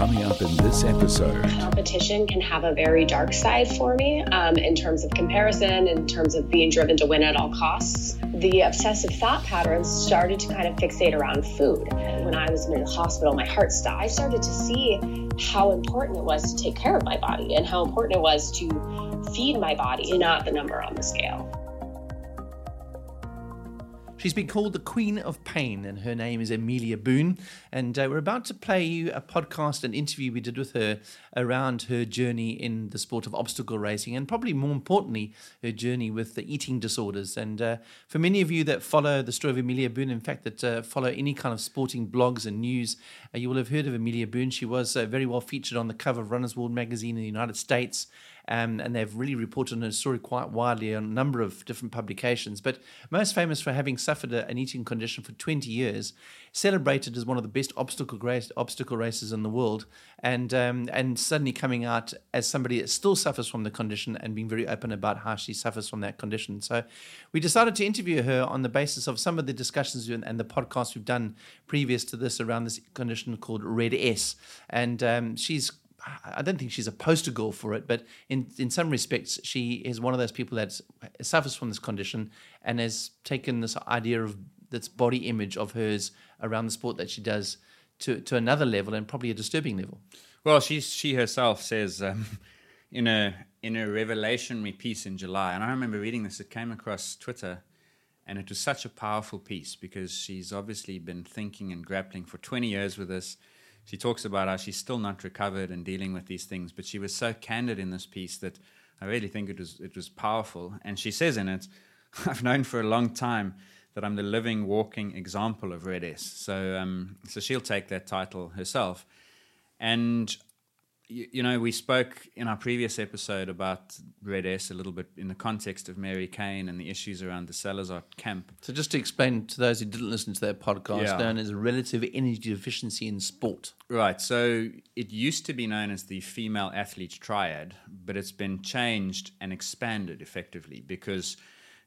Coming up in this episode. Competition can have a very dark side for me um, in terms of comparison, in terms of being driven to win at all costs. The obsessive thought patterns started to kind of fixate around food. When I was in the hospital, my heart stopped. I started to see how important it was to take care of my body and how important it was to feed my body, not the number on the scale. She's been called the Queen of Pain, and her name is Amelia Boone. And uh, we're about to play you a podcast, an interview we did with her around her journey in the sport of obstacle racing, and probably more importantly, her journey with the eating disorders. And uh, for many of you that follow the story of Amelia Boone, in fact, that uh, follow any kind of sporting blogs and news, uh, you will have heard of Amelia Boone. She was uh, very well featured on the cover of Runner's World magazine in the United States. Um, and they've really reported on her story quite widely on a number of different publications. But most famous for having suffered an eating condition for 20 years, celebrated as one of the best obstacle race, obstacle races in the world, and um, and suddenly coming out as somebody that still suffers from the condition and being very open about how she suffers from that condition. So we decided to interview her on the basis of some of the discussions and the podcasts we've done previous to this around this condition called Red S, and um, she's I don't think she's a poster girl for it, but in in some respects, she is one of those people that suffers from this condition and has taken this idea of this body image of hers around the sport that she does to to another level and probably a disturbing level. Well, she she herself says um, in a in a revelationary piece in July, and I remember reading this. It came across Twitter, and it was such a powerful piece because she's obviously been thinking and grappling for twenty years with this she talks about how she's still not recovered and dealing with these things, but she was so candid in this piece that I really think it was it was powerful. And she says in it, "I've known for a long time that I'm the living, walking example of Red S." So, um, so she'll take that title herself. And you, you, know, we spoke in our previous episode about Red S a little bit in the context of Mary Cain and the issues around the Salazar camp. So, just to explain to those who didn't listen to that podcast, yeah. known as relative energy deficiency in sport. Right. So, it used to be known as the female athlete triad, but it's been changed and expanded effectively because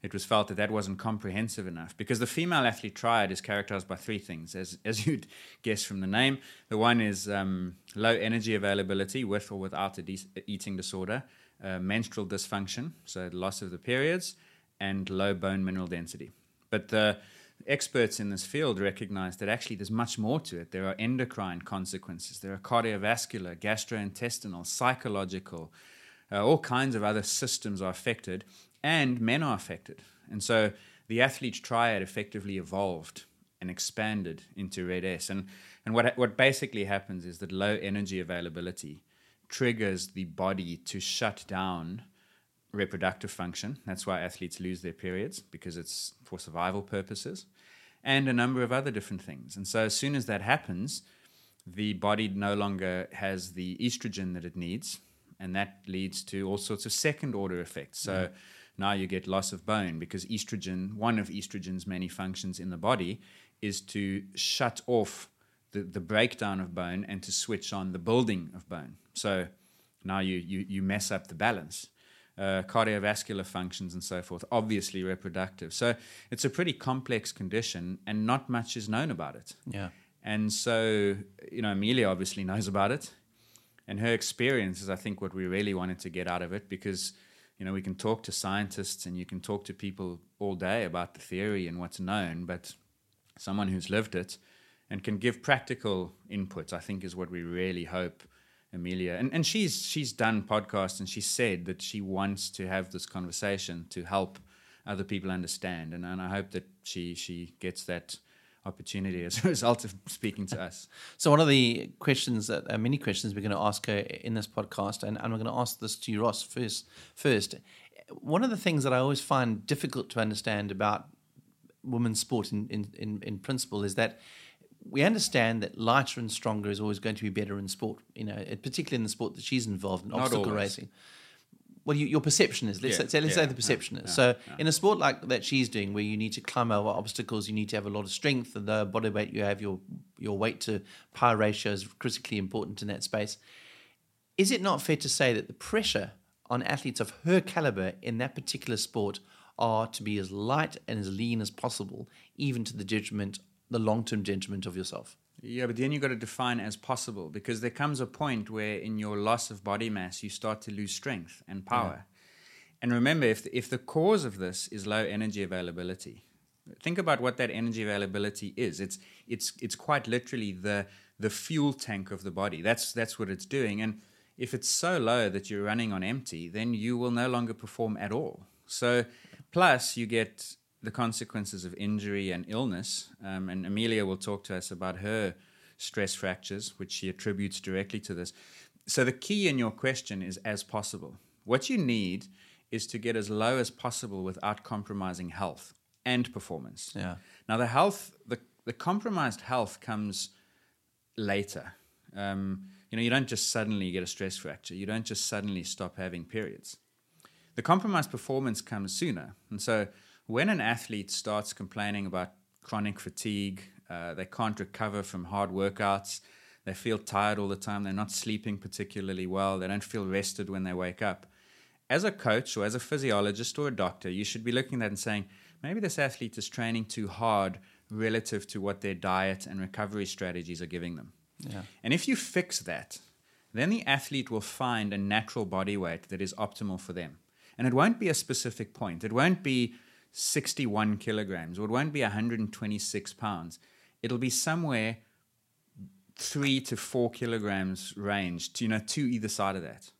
it was felt that that wasn't comprehensive enough because the female athlete triad is characterized by three things, as, as you'd guess from the name. The one is um, low energy availability with or without a de- eating disorder, uh, menstrual dysfunction, so loss of the periods, and low bone mineral density. But the experts in this field recognize that actually there's much more to it. There are endocrine consequences, there are cardiovascular, gastrointestinal, psychological, uh, all kinds of other systems are affected and men are affected. And so the athlete triad effectively evolved and expanded into Red S. And, and what, what basically happens is that low energy availability triggers the body to shut down reproductive function. That's why athletes lose their periods, because it's for survival purposes, and a number of other different things. And so as soon as that happens, the body no longer has the estrogen that it needs, and that leads to all sorts of second order effects. So mm now you get loss of bone because estrogen, one of estrogen's many functions in the body, is to shut off the, the breakdown of bone and to switch on the building of bone. So now you, you, you mess up the balance. Uh, cardiovascular functions and so forth, obviously reproductive. So it's a pretty complex condition, and not much is known about it. Yeah. And so, you know, Amelia obviously knows about it, and her experience is, I think, what we really wanted to get out of it because you know, we can talk to scientists and you can talk to people all day about the theory and what's known, but someone who's lived it and can give practical input, I think, is what we really hope Amelia. And, and she's she's done podcasts and she said that she wants to have this conversation to help other people understand. And, and I hope that she she gets that opportunity as a result of speaking to us. So one of the questions that uh, many questions we're going to ask her in this podcast, and, and I'm going to ask this to you, Ross, first. First, one of the things that I always find difficult to understand about women's sport in, in, in, in principle is that we understand that lighter and stronger is always going to be better in sport, you know, particularly in the sport that she's involved in, Not obstacle always. racing. Well, you, your perception is. Let's Yeah, say, let's say the perception yeah, is. So, yeah. in a sport like that she's doing, where you need to climb over obstacles, you need to have a lot of strength, and the body weight you have, your your weight to power ratio is critically important in that space. Is it not fair to say that the pressure on athletes of her caliber in that particular sport are to be as light and as lean as possible, even to the detriment, the long term detriment of yourself? Yeah, but then you've got to define as possible because there comes a point where in your loss of body mass, you start to lose strength and power. And remember, if the, if the cause of this is low energy availability, think about what that energy availability is. It's it's it's quite literally the the fuel tank of the body. That's that's what it's doing. And if it's so low that you're running on empty, then you will no longer perform at all. So, plus you get the consequences of injury and illness. Um, and Amelia will talk to us about her stress fractures, which she attributes directly to this. So, the key in your question is as possible. What you need is to get as low as possible without compromising health and performance. Yeah. Now, the health, the, the compromised health comes later. Um, you know, you don't just suddenly get a stress fracture. You don't just suddenly stop having periods. The compromised performance comes sooner. And so when an athlete starts complaining about chronic fatigue, uh, they can't recover from hard workouts, they feel tired all the time, they're not sleeping particularly well, they don't feel rested when they wake up. As a coach or as a physiologist or a doctor, you should be looking at that and saying, maybe this athlete is training too hard relative to what their diet and recovery strategies are giving them. Yeah. And if you fix that, then the athlete will find a natural body weight that is optimal for them. And it won't be a specific point. It won't be 61 kilograms or it won't be 126 pounds. It'll be somewhere three to four kilograms range, to, you know, to either side of that.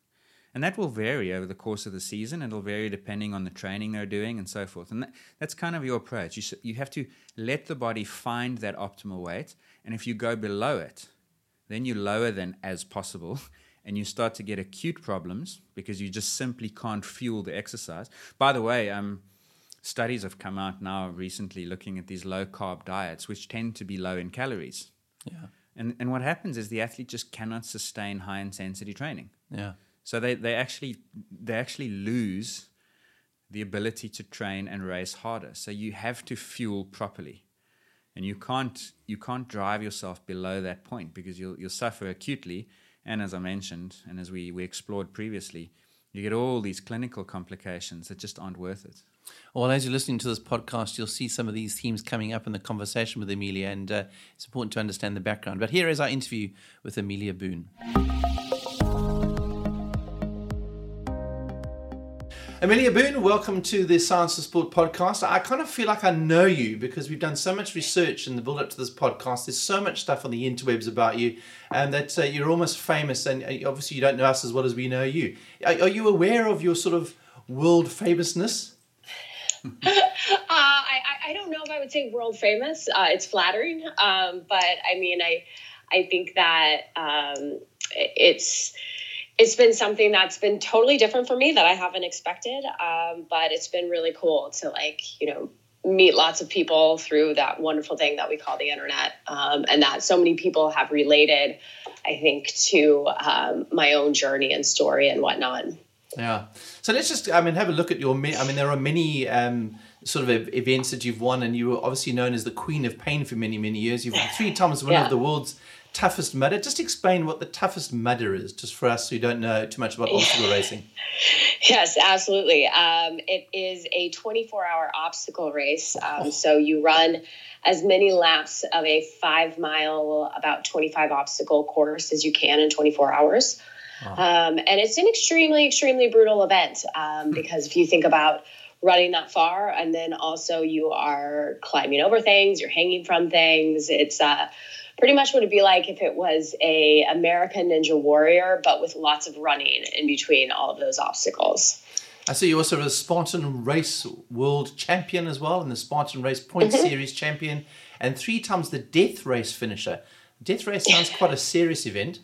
And that will vary over the course of the season. It'll vary depending on the training they're doing and so forth. And that, that's kind of your approach. You, you have to let the body find that optimal weight. And if you go below it, then you lower than as possible and you start to get acute problems because you just simply can't fuel the exercise. By the way, um, studies have come out now recently looking at these low carb diets, which tend to be low in calories. Yeah. And, and what happens is the athlete just cannot sustain high intensity training. Yeah. So they, they actually they actually lose the ability to train and race harder. So you have to fuel properly. And you can't you can't drive yourself below that point because you'll you'll suffer acutely. And as I mentioned, and as we, we explored previously, you get all these clinical complications that just aren't worth it. Well, as you're listening to this podcast, you'll see some of these themes coming up in the conversation with Amelia, and uh, it's important to understand the background. But here is our interview with Amelia Boone. Amelia Boone, welcome to the Science of Sport podcast. I kind of feel like I know you because we've done so much research in the build up to this podcast. There's so much stuff on the interwebs about you, and that uh, you're almost famous. And uh, obviously, you don't know us as well as we know you. Are, are you aware of your sort of world famousness? Uh, I, I- don't know if I would say world famous. Uh, it's flattering, um, but I mean, I I think that um, it's it's been something that's been totally different for me that I haven't expected. Um, but it's been really cool to like you know meet lots of people through that wonderful thing that we call the internet, um, and that so many people have related. I think to um, my own journey and story and whatnot. Yeah. So let's just, I mean, have a look at your. I mean, there are many um, sort of events that you've won, and you were obviously known as the Queen of Pain for many, many years. You've been three times one Yeah. of the world's toughest mudder. Just explain what the toughest mudder is, just for us who don't know too much about obstacle racing. Yes, absolutely. Um, it is a 24 hour obstacle race. Um, so you run as many laps of a five mile, about 25 obstacle course as you can in 24 hours. Um, and it's an extremely, extremely brutal event um, because if you think about running that far and then also you are climbing over things, you're hanging from things, it's uh, pretty much what it'd be like if it was a American Ninja Warrior, but with lots of running in between all of those obstacles. I see you're also a Spartan Race World Champion as well, and the Spartan Race Point Mm-hmm. Series Champion, and three times the Death Race finisher. Death Race sounds quite a serious event.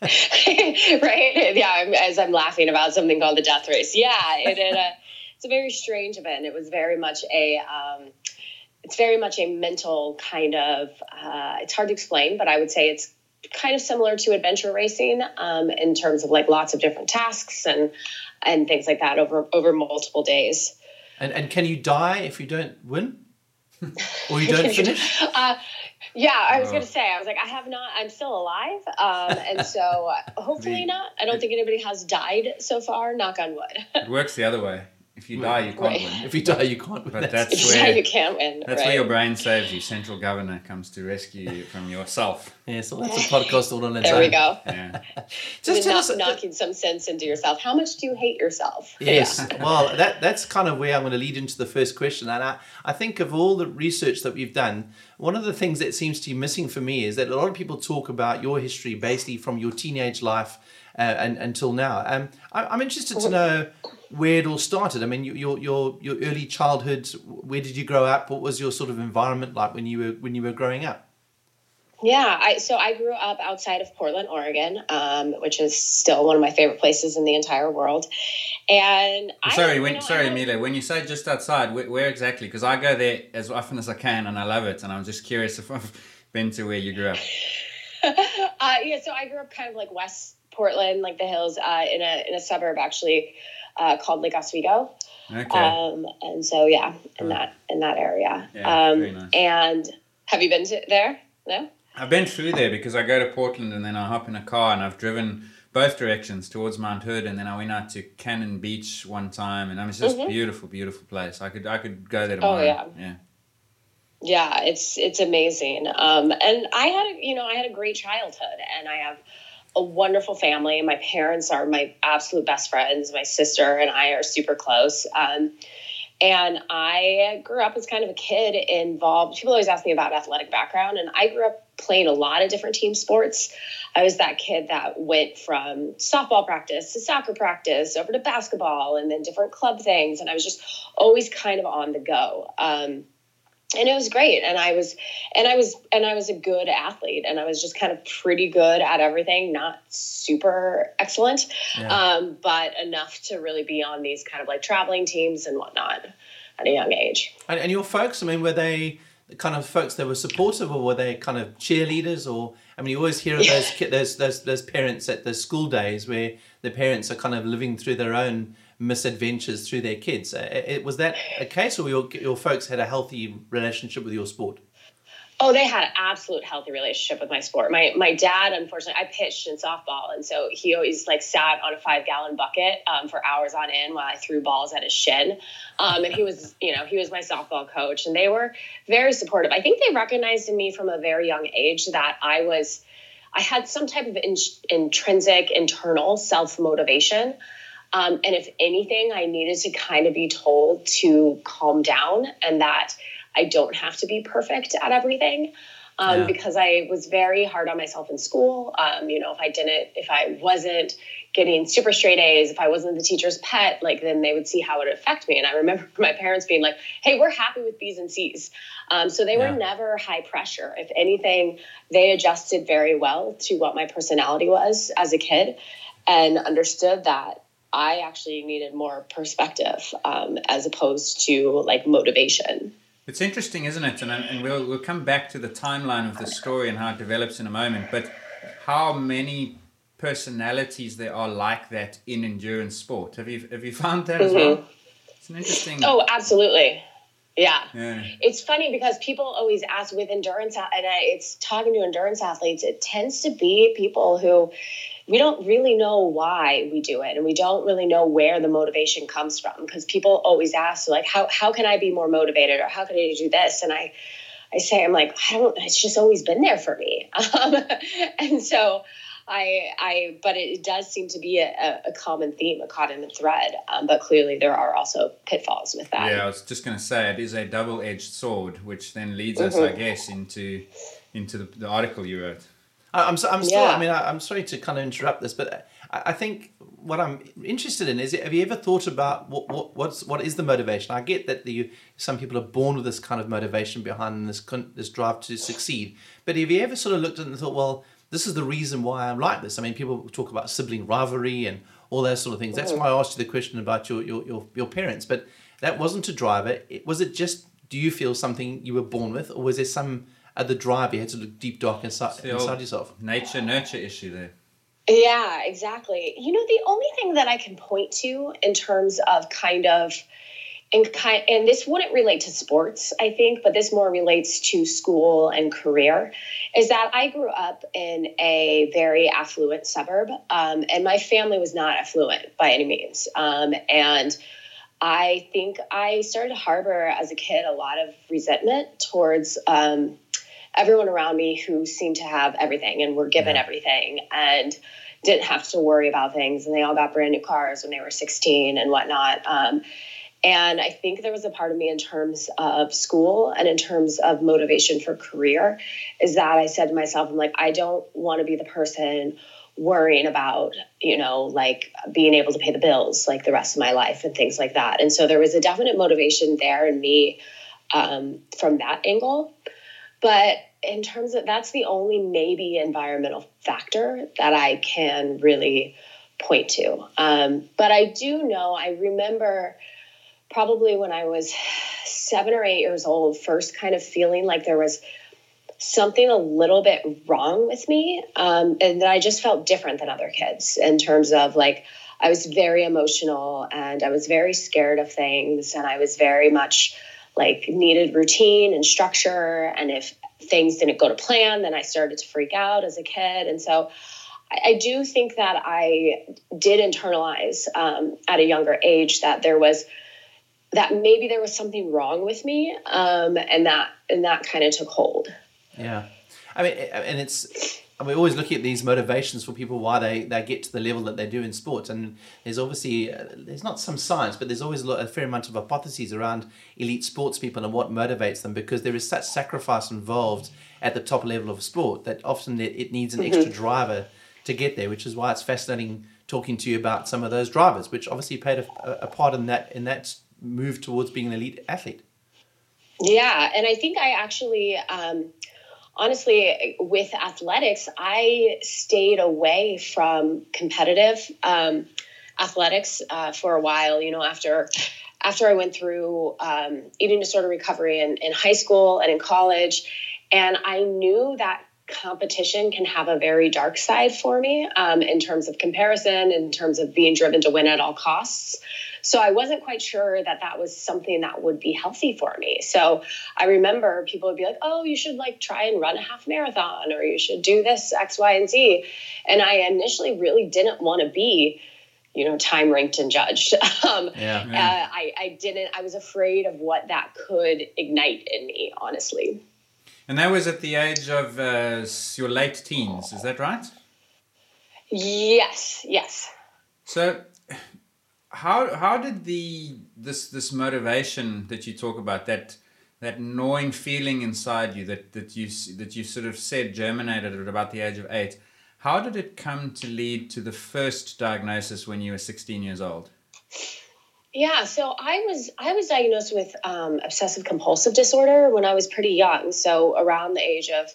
right? Yeah, I'm, as I'm laughing about something called the death race. Yeah, it, it, uh, it's a very strange event. It was very much a, um, it's very much a mental kind of. Uh, it's hard to explain, but I would say it's kind of similar to adventure racing um, in terms of like lots of different tasks and and things like that over over multiple days. And and can you die if you don't win, or you don't finish? Uh, yeah, I was going to say, I was like, I have not, I'm still alive. Um, and so uh, hopefully The- not. I don't think anybody has died so far, knock on wood. It works the other way. If you die, you can't Right. win. If you die, you can't win. But That's- that's yeah, where you can't win. that's right? where your brain saves you. Central governor comes to rescue you from yourself. yeah, so that's a podcast all on its there own. we go. Yeah. Just tell Knock- us. uh, knocking some sense into yourself. How much do you hate yourself? Yes. well, that that's kind of where I'm going to lead into the first question. And I, I think of all the research that we've done, one of the things that seems to be missing for me is that a lot of people talk about your history basically from your teenage life uh, and until now. Um, I, I'm interested to know where it all started. I mean, your your your early childhood. Where did you grow up? What was your sort of environment like when you were when you were growing up? Yeah, I so I grew up outside of Portland, Oregon, um, which is still one of my favorite places in the entire world. And I, sorry, you when, know, sorry, I- Amelia. When you say just outside, where, where exactly? Because I go there as often as I can, and I love it. And I'm just curious if I've been to where you grew up. uh, yeah, so I grew up kind of like West Portland, like the hills, uh, in a in a suburb actually uh, called Lake Oswego. Okay. Um, and so yeah, in Oh. that in that area. Yeah, um, very nice. And have you been to there? No. I've been through there because I go to Portland and then I hop in a car and I've driven both directions towards Mount Hood and then I went out to Cannon Beach one time and I mean, it's just a beautiful, beautiful place. I could I could go there tomorrow. Mm-hmm. Oh, yeah. yeah. Yeah, it's it's amazing. Um, and I had a, you know I had a great childhood, and I have a wonderful family. My parents are my absolute best friends. My sister and I are super close. Um, and I grew up as kind of a kid involved. People always ask me about athletic background, and I grew up playing a lot of different team sports. I was that kid that went from softball practice to soccer practice over to basketball and then different club things. And I was just always kind of on the go. Um, and it was great. And i was and i was and i was a good athlete. And i was just kind of pretty good at everything not super excellent um, but enough to really be on these kind of like traveling teams and whatnot at a young age. And, and your folks, I mean, were they the kind of folks that were supportive, or were they kind of cheerleaders? Or I mean, you always hear of those those those those parents at the school days where the parents are kind of living through their own misadventures through their kids. Uh, it, was that a case, or your your folks had a healthy relationship with your sport? Oh, they had an absolute healthy relationship with my sport. My my dad, unfortunately, I pitched in softball, and so he always like sat on a five gallon bucket um, for hours on end while I threw balls at his shin. Um, and he was, you know, he was my softball coach, and they were very supportive. I think they recognized in me from a very young age that I was, I had some type of in, intrinsic internal self motivation. Um, and if anything, I needed to kind of be told to calm down and that I don't have to be perfect at everything. Um, Yeah. Because I was very hard on myself in school. Um, you know, if I didn't, if I wasn't getting super straight A's, if I wasn't the teacher's pet, like then they would see how it would affect me. And I remember my parents being like, "Hey, we're happy with B's and C's." Um, so they Yeah. were never high pressure. If anything, they adjusted very well to what my personality was as a kid, and understood that I actually needed more perspective um, as opposed to like motivation. It's interesting, isn't it? And, and we'll, we'll come back to the timeline of the story and how it develops in a moment. But how many personalities there are like that in endurance sport? Have you have you found that as well? It's an interesting. Oh, absolutely. Yeah. Yeah. It's funny because people always ask with endurance, and I, it's talking to endurance athletes, it tends to be people who we don't really know why we do it and we don't really know where the motivation comes from because people always ask like how, how can i be more motivated or how can i do this and i i say i'm like i don't it's just always been there for me um, and so I, I, but it does seem to be a, a common theme, a common thread. Um, but clearly, there are also pitfalls with that. Yeah, I was just going to say it is a double-edged sword, which then leads us, I guess, into into the, the article you wrote. I- I'm, so, I'm still. Yeah. I mean, I, I'm sorry to kind of interrupt this, but I think what I'm interested in is have you ever thought about what, what what's what is the motivation? I get that the some people are born with this kind of motivation behind this this drive to succeed, but have you ever sort of looked at it and thought, well, this is the reason why I'm like this? I mean, people talk about sibling rivalry and all those sort of things. That's mm. why I asked you the question about your your your, your parents, but that wasn't a driver. It, was it just? Do you feel something you were born with, or was there some other drive you had to look deep dark inside, inside yourself? Nature nurture issue there. Yeah, exactly. You know, the only thing that I can point to in terms of kind of and kind and this wouldn't relate to sports, I think, but this more relates to school and career, is that I grew up in a very affluent suburb, um, and my family was not affluent by any means, um, and I think I started to harbor as a kid a lot of resentment towards um, everyone around me who seemed to have everything and were given yeah. everything and didn't have to worry about things. And they all got brand new cars when they were 16 and whatnot. Um, and I think there was a part of me in terms of school and in terms of motivation for career is that I said to myself, I'm like, I don't want to be the person worrying about, you know, like being able to pay the bills like the rest of my life and things like that. And so there was a definite motivation there in me um, from that angle. But in terms of that's the only maybe environmental factor that I can really point to. Um, but I do know, I remember probably when I was seven or eight years old, first kind of feeling like there was something a little bit wrong with me um, and that I just felt different than other kids in terms of like, I was very emotional and I was very scared of things and I was very much like needed routine and structure and if things didn't go to plan then i started to freak out as a kid. And so i, I do think that i did internalize um, at a younger age that there was that maybe there was something wrong with me um, and that and that kind of took hold. Yeah. I mean and it's and we're always looking at these motivations for people why they, they get to the level that they do in sports and there's obviously uh, there's not some science but there's always a, fair amount of hypotheses around elite sports people and what motivates them because there is such sacrifice involved at the top level of sport that often it, it needs an mm-hmm. extra driver to get there which is why it's fascinating talking to you about some of those drivers which obviously played a, a part in that in that move towards being an elite athlete yeah and i think i actually um, honestly, with athletics, I stayed away from competitive um, athletics uh, for a while. You know, after after I went through um, eating disorder recovery in, in high school and in college, and I knew that competition can have a very dark side for me um, in terms of comparison, in terms of being driven to win at all costs. So I wasn't quite sure that that was something that would be healthy for me. So I remember people would be like, oh, you should like try and run a half marathon or you should do this X, Y, and Z. And I initially really didn't want to be you know time ranked and judged. Um, yeah, uh, I, I didn't i was afraid of what that could ignite in me honestly. And that was at the age of uh, your late teens is that right? Yes yes. So how how did the this this motivation that you talk about that that gnawing feeling inside you that that you that you sort of said germinated at about the age of eight how did it come to lead to the first diagnosis when you were 16 years old? Yeah so i was i was diagnosed with um, obsessive compulsive disorder when i was pretty young so around the age of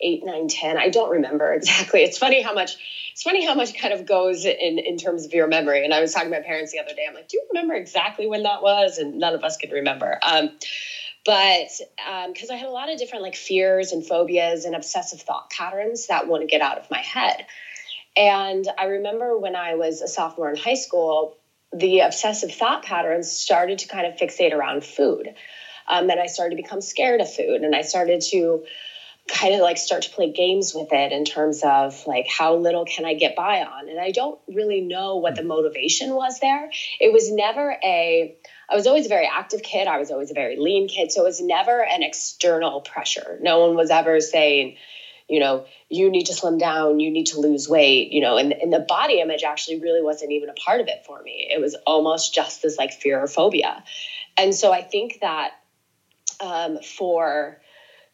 eight, nine, ten. I don't remember exactly. It's funny how much it's funny how much kind of goes in in terms of your memory. And I was talking to my parents the other day. I'm like, do you remember exactly when that was? And none of us could remember. Um, but because um, I had a lot of different like fears and phobias and obsessive thought patterns that wouldn't get out of my head. And I remember when I was a sophomore in high school, the obsessive thought patterns started to kind of fixate around food. Um, and I started to become scared of food, and I started to kind of like start to play games with it in terms of like how little can I get by on. And I don't really know what the motivation was there. It was never a I was always a very active kid. I was always a very lean kid. So it was never an external pressure. No one was ever saying, you know, you need to slim down, you need to lose weight, you know, and, and the body image actually really wasn't even a part of it for me. It was almost just this like fear or phobia. And so I think that um, for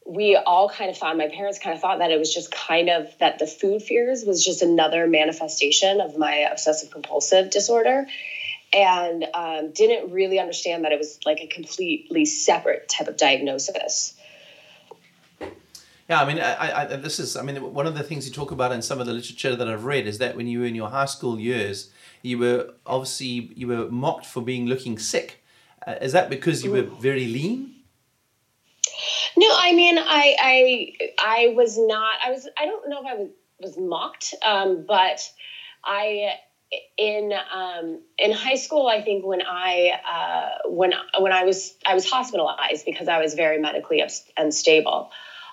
we all kind of thought, my parents kind of thought that it was just kind of that the food fears was just another manifestation of my obsessive compulsive disorder and um, didn't really understand that it was like a completely separate type of diagnosis. Yeah, I mean, I, I, this is, I mean, one of the things you talk about in some of the literature that I've read is that when you were in your high school years, you were obviously you were mocked for being looking sick. Uh, is that because you were very lean? No, I mean, I, I, I was not. I was. I don't know if I was was mocked, um, but I in um, in high school, I think when I uh, when when I was I was hospitalized because I was very medically unstable.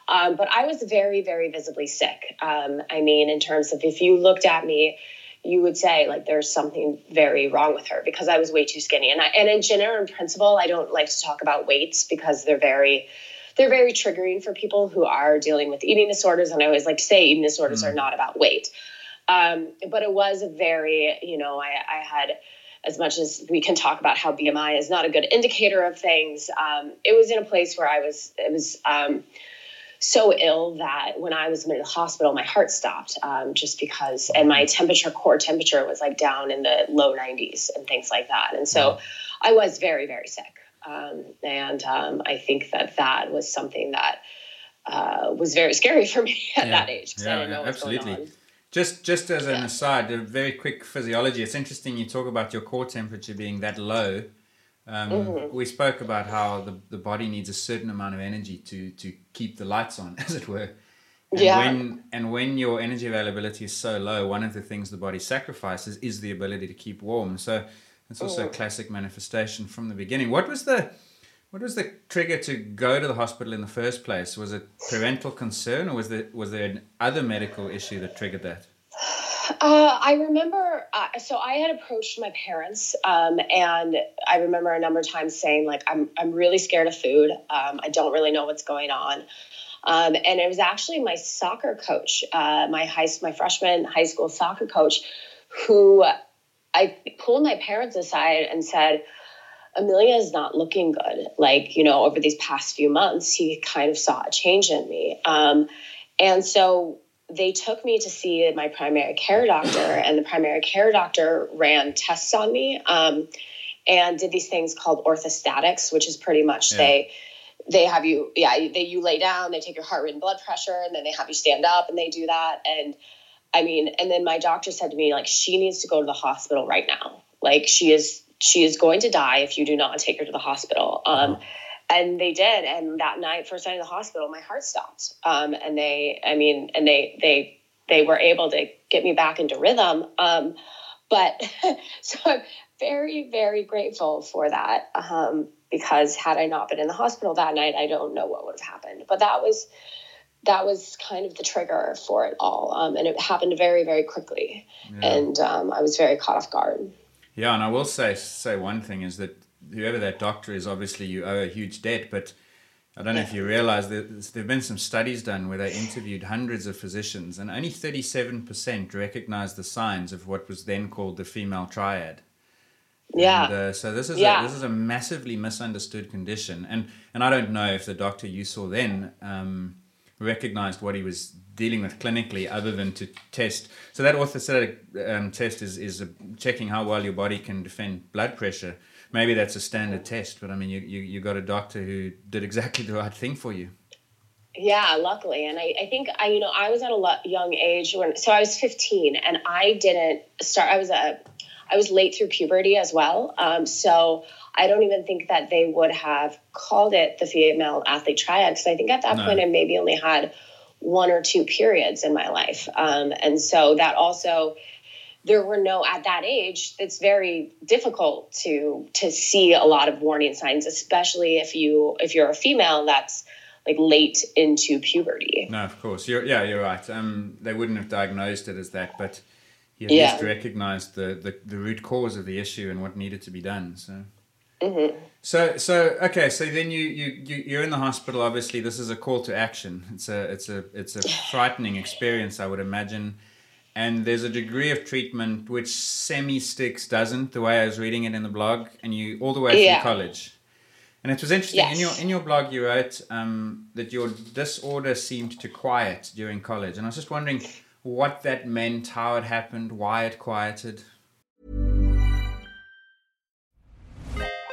Um, but I was very very visibly sick. Um, I mean, in terms of if you looked at me, you would say like there's something very wrong with her because I was way too skinny. And I, and in general and principle, I don't like to talk about weights because they're very they're very triggering for people who are dealing with eating disorders. And I always like to say eating disorders mm. are not about weight. Um, but it was a very, you know, I, I, had, as much as we can talk about how BMI is not a good indicator of things, um, it was in a place where I was, it was um, so ill that when I was in the hospital, my heart stopped um, just because, and my temperature, core temperature was like down in the low 90s and things like that. And so I was very, very sick. Um, and um, I think that that was something that uh, was very scary for me at yeah. that age yeah, I didn't know yeah, absolutely. Just just as an aside, a very quick physiology. It's interesting you talk about your core temperature being that low. Um, mm-hmm. We spoke about how the, the body needs a certain amount of energy to to keep the lights on, as it were. And yeah. When, and when your energy availability is so low, one of the things the body sacrifices is the ability to keep warm. So it's also mm. a classic manifestation from the beginning. What was the what was the trigger to go to the hospital in the first place? Was it parental concern, or was there was there an other medical issue that triggered that? Uh, I remember, uh, so I had approached my parents, um, and I remember a number of times saying, like, I'm I'm really scared of food. Um, I don't really know what's going on. Um, and it was actually my soccer coach, uh, my high my freshman high school soccer coach, who I pulled my parents aside and said, Amelia is not looking good. Like, you know, over these past few months, he kind of saw a change in me. Um, and so they took me to see my primary care doctor, and the primary care doctor ran tests on me um, and did these things called orthostatics, which is pretty much yeah. they they have you yeah they you lay down they take your heart rate and blood pressure and then they have you stand up and they do that and i mean and then my doctor said to me like she needs to go to the hospital right now like she is she is going to die if you do not take her to the hospital. Um, and they did. And that night, first night in the hospital, my heart stopped. Um, and they, I mean, and they, they, they were able to get me back into rhythm. Um, but so I'm very, very grateful for that. Um, because had I not been in the hospital that night, I don't know what would have happened. But that was, that was kind of the trigger for it all. Um, and it happened very, very quickly. Yeah. And um, I was very caught off guard. Yeah, and I will say say one thing is that whoever that doctor is, obviously you owe a huge debt, but I don't know if you realize that there have been some studies done where they interviewed hundreds of physicians, and only 37% recognized the signs of what was then called the female triad. Yeah. And, uh, so this is yeah. a, this is a massively misunderstood condition, and and I don't know if the doctor you saw then um, recognized what he was dealing with clinically other than to test. So that orthostatic um, test is, is a, checking how well your body can defend blood pressure. Maybe that's a standard test, but I mean, you, you, you got a doctor who did exactly the right thing for you. Yeah, luckily. And I, I think I, you know, I was at a young age when, so I was 15 and I didn't start, I was a, I was late through puberty as well. Um, so I don't even think that they would have called it the female athlete triad because I think at that no. point I maybe only had one or two periods in my life. Um, and so that also, there were no at that age it's very difficult to to see a lot of warning signs especially if you if you're a female that's like late into puberty no of course you're yeah you're right um they wouldn't have diagnosed it as that but he at yeah. least recognized the, the the root cause of the issue and what needed to be done so Mm-hmm. So so okay, so then you you you you're in the hospital. Obviously, this is a call to action. It's a it's a it's a frightening experience, I would imagine. And there's a degree of treatment which semi sticks doesn't. The way I was reading it in the blog, and you all the way yeah. through college. And it was interesting Yes. in your in your blog you wrote um, that your disorder seemed to quiet during college, and I was just wondering what that meant, how it happened, why it quieted.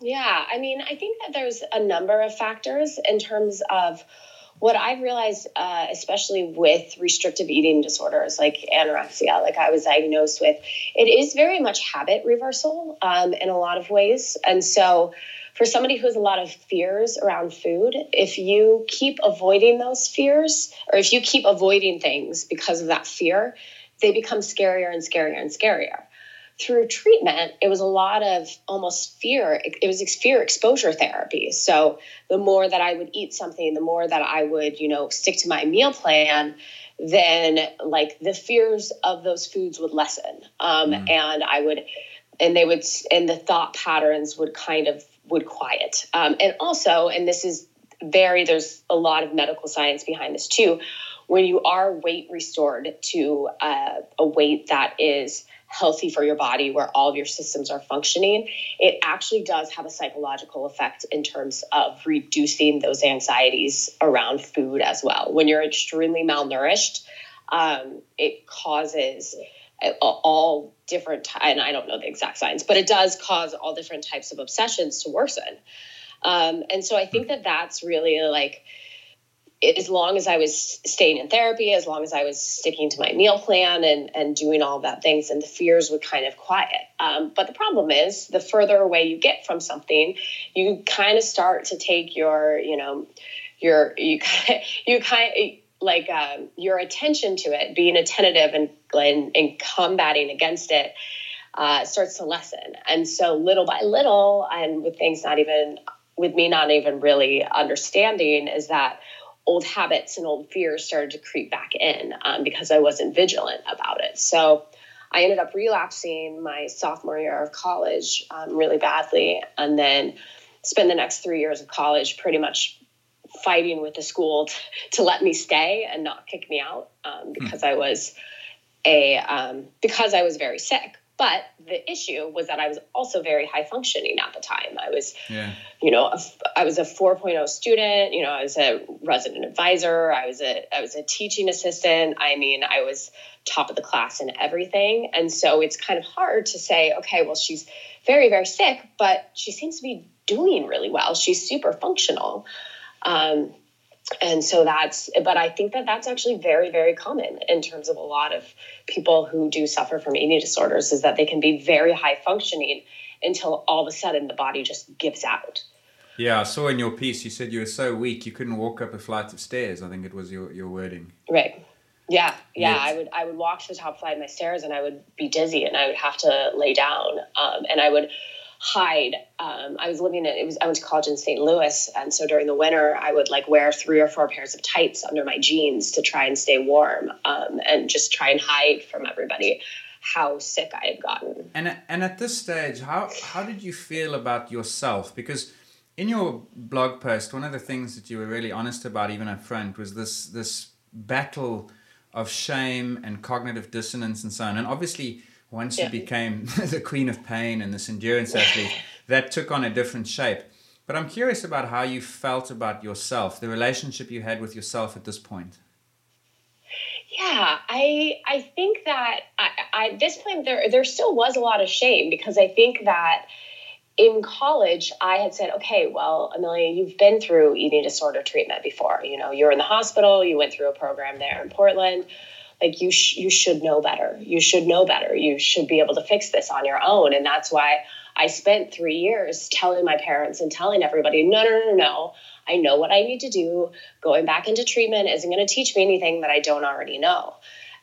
Yeah, I mean, I think that there's a number of factors in terms of what I've realized, uh, especially with restrictive eating disorders like anorexia, like I was diagnosed with, it is very much habit reversal um, in a lot of ways. And so, for somebody who has a lot of fears around food, if you keep avoiding those fears, or if you keep avoiding things because of that fear, they become scarier and scarier and scarier through treatment, it was a lot of almost fear. It was fear exposure therapy. So the more that I would eat something, the more that I would, you know, stick to my meal plan, then like the fears of those foods would lessen. Um, And I would, and they would, and the thought patterns would kind of would quiet. Um, and also, and this is very, there's a lot of medical science behind this too. When you are weight restored to uh, a weight that is healthy for your body, where all of your systems are functioning, it actually does have a psychological effect in terms of reducing those anxieties around food as well. When you're extremely malnourished, um, it causes all different, and I don't know the exact science, but it does cause all different types of obsessions to worsen. Um, and so I think that that's really like, as long as I was staying in therapy, as long as I was sticking to my meal plan and, and doing all that things, and the fears would kind of quiet. Um, but the problem is, the further away you get from something, you kind of start to take your, you know, your you you kind of like um, your attention to it, being attentive and and, and combating against it. Uh, starts to lessen, and so little by little, and with things not even with me not even really understanding, is that old habits and old fears started to creep back in um, because I wasn't vigilant about it. So I ended up relapsing my sophomore year of college um, really badly, and then spent the next three years of college pretty much fighting with the school t- to let me stay and not kick me out um, because I was a um, because I was very sick. But the issue was that I was also very high functioning at the time. I was Yeah. you know, a I was a 4.0 student, you know, I was a resident advisor, I was a I was a teaching assistant. I mean, I was top of the class in everything. And so it's kind of hard to say, okay, well she's very very sick, but she seems to be doing really well. She's super functional. Um, and so that's but i think that that's actually very very common in terms of a lot of people who do suffer from eating disorders is that they can be very high functioning until all of a sudden the body just gives out Yeah, I saw in your piece you said you were so weak you couldn't walk up a flight of stairs. I think it was your, your wording. right yeah yeah Yes. i would i would walk to the top flight of my stairs and i would be dizzy and i would have to lay down um, and i would hide um, i was living in it was i went to college in st louis and so during the winter i would like wear three or four pairs of tights under my jeans to try and stay warm um, and just try and hide from everybody how sick i had gotten And and at this stage, how how did you feel about yourself? Because in your blog post, one of the things that you were really honest about, even up front, was this this battle of shame and cognitive dissonance and so on. And obviously, once Yeah. you became the queen of pain and this endurance athlete, that took on a different shape. But I'm curious about how you felt about yourself, the relationship you had with yourself at this point. Yeah, I I think that I, I at this point there there still was a lot of shame because I think that in college I had said, okay, well, Amelia, you've been through eating disorder treatment before. You know, you're in the hospital, you went through a program there in Portland, like you sh- you should know better. You should know better. You should be able to fix this on your own. And that's why i spent three years telling my parents and telling everybody no no no no i know what i need to do. Going back into treatment isn't going to teach me anything that i don't already know.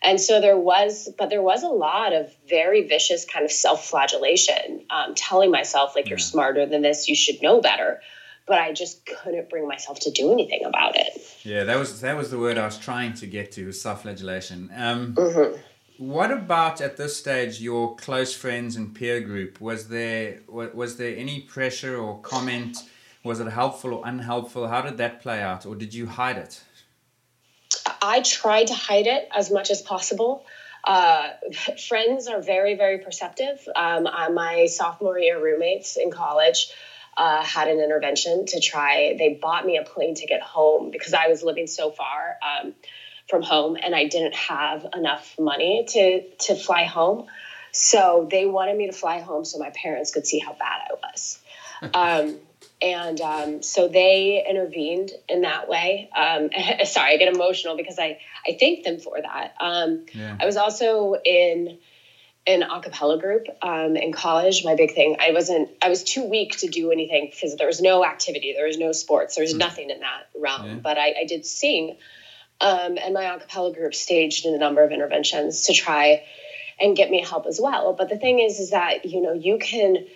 And so there was but there was a lot of very vicious kind of self-flagellation um, telling myself like you're smarter than this. You should know better. But I just couldn't bring myself to do anything about it. Yeah, that was that was the word I was trying to get to, self-flagellation. Um, Mm-hmm. What about at this stage your close friends and peer group? Was there was there any pressure or comment? Was it helpful or unhelpful? How did that play out, or did you hide it? I tried to hide it as much as possible. Uh, friends are very, very perceptive. Um, uh, my sophomore year roommates in college uh, had an intervention to try. They bought me a plane ticket home because I was living so far um, from home and I didn't have enough money to to fly home. So they wanted me to fly home so my parents could see how bad I was. Um, and um, so they intervened in that way. Um, sorry, I get emotional because I I thank them for that. Um, Yeah. I was also in an a cappella group um, in college. My big thing, I wasn't, I was too weak to do anything because there was no activity, there was no sports, there was nothing in that realm. Yeah. But I, I did sing, um, and my a cappella group staged in a number of interventions to try and get me help as well. But the thing is, is that you know you can.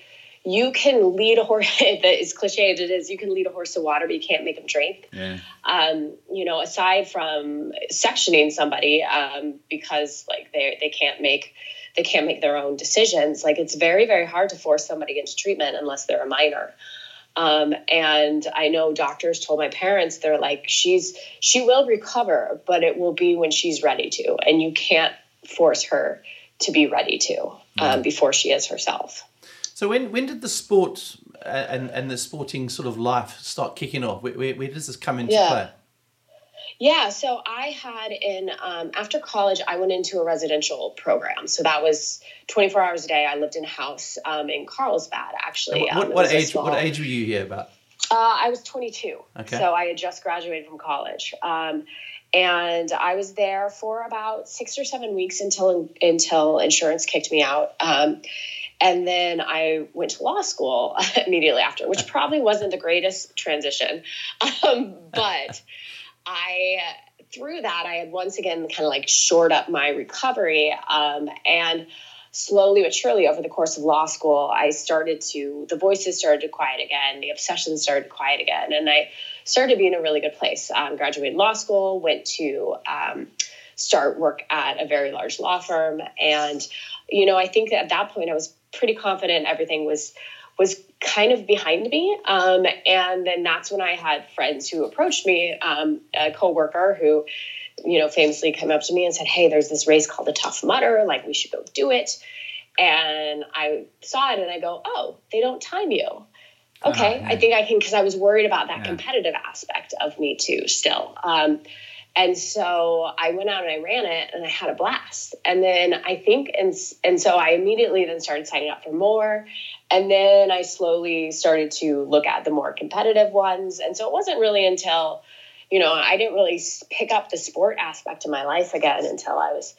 You can lead a horse. as cliche as it is, you can lead a horse to water, but you can't make him drink Yeah. um, you know, aside from sectioning somebody um, because like they they can't make they can't make their own decisions. Like it's very very hard to force somebody into treatment unless they're a minor. Um, and I know doctors told my parents they're like she's she will recover, but it will be when she's ready to, and you can't force her to be ready to um, before she is herself. So when when did the sport uh, and and the sporting sort of life start kicking off? Where, where, where does this come into Yeah. play? Yeah, so I had in um, after college, I went into a residential program. So that was 24 hours a day. I lived in a house um, in Carlsbad, actually. What, Um, what, it what was a age what age were you here about? Uh, I was 22, Okay. so I had just graduated from college, um, and I was there for about six or seven weeks until until insurance kicked me out. Um, and then I went to law school immediately after, which probably wasn't the greatest transition, um, but I through that I had once again kind of like shored up my recovery, um, and slowly but surely over the course of law school, I started to, the voices started to quiet again, the obsessions started to quiet again, and I started to be in a really good place. Um, graduated law school, went to um, start work at a very large law firm, and you know, I think at that point I was pretty confident everything was was kind of behind me. Um, and then that's when I had friends who approached me, um, a coworker who you know, famously came up to me and said, Hey, there's this race called the Tough Mudder. Like, we should go do it. And I saw it and I go, Oh, they don't time you. Okay. Ah, I think I can, because I was worried about that Yeah. competitive aspect of me too, still. Um, and so I went out and I ran it and I had a blast. And then I think, and, and so I immediately then started signing up for more. And then I slowly started to look at the more competitive ones. And so it wasn't really until, you know, I didn't really pick up the sport aspect of my life again until I was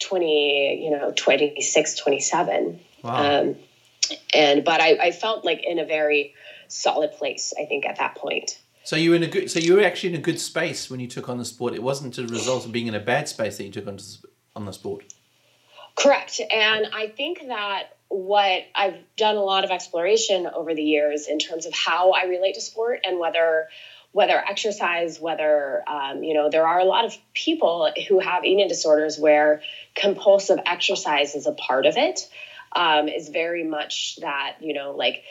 20, you know, 26, 27. Wow. Um, and, but I, I felt like in a very solid place, I think, at that point. So you were in a good. So you were actually in a good space when you took on the sport. It wasn't a result of being in a bad space that you took on, to, on the sport. Correct. And I think that what I've done a lot of exploration over the years in terms of how I relate to sport and whether whether exercise, whether um, you know, there are a lot of people who have eating disorders where compulsive exercise is a part of it. Um, is very much that you know, like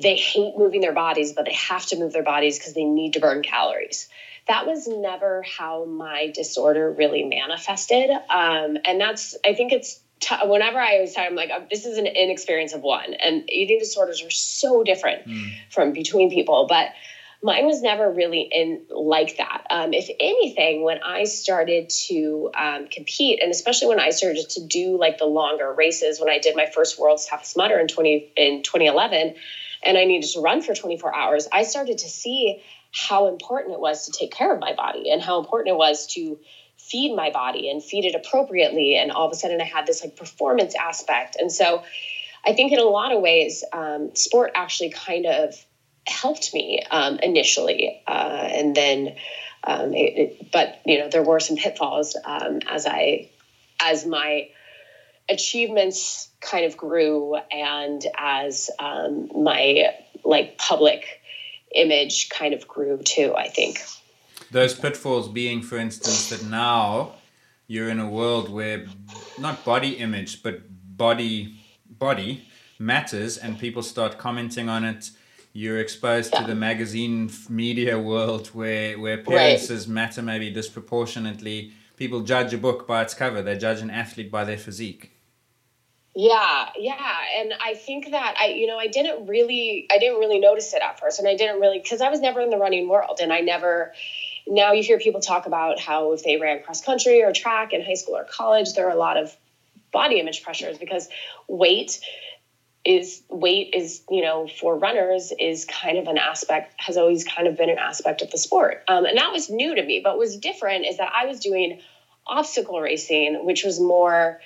they hate moving their bodies, but they have to move their bodies because they need to burn calories. That was never how my disorder really manifested, um, and that's I think it's t- whenever I always tell them like uh, this is an inexperience of one, and eating disorders are so different from between people, but mine was never really in like that. Um, if anything, when I started to um, compete, and especially when I started to do like the longer races, when I did my first World's Toughest Mudder in twenty in twenty eleven, and I needed to run for twenty four hours, I started to see how important it was to take care of my body and how important it was to feed my body and feed it appropriately. And all of a sudden, I had this like performance aspect. And so, I think in a lot of ways, um, sport actually kind of helped me um, initially, uh, and then, um, it, it, but you know, there were some pitfalls um, as I, as my achievements kind of grew, and as um, my like public image kind of grew too. I think those pitfalls being, for instance, that now you're in a world where not body image, but body body matters and people start commenting on it you're exposed yeah. to the magazine media world where where appearances right. matter maybe disproportionately people judge a book by its cover they judge an athlete by their physique yeah yeah and i think that i you know i didn't really i didn't really notice it at first and i didn't really because i was never in the running world and i never now you hear people talk about how if they ran cross country or track in high school or college there are a lot of body image pressures because weight is weight is you know for runners is kind of an aspect has always kind of been an aspect of the sport um, and that was new to me but what was different is that i was doing obstacle racing which was more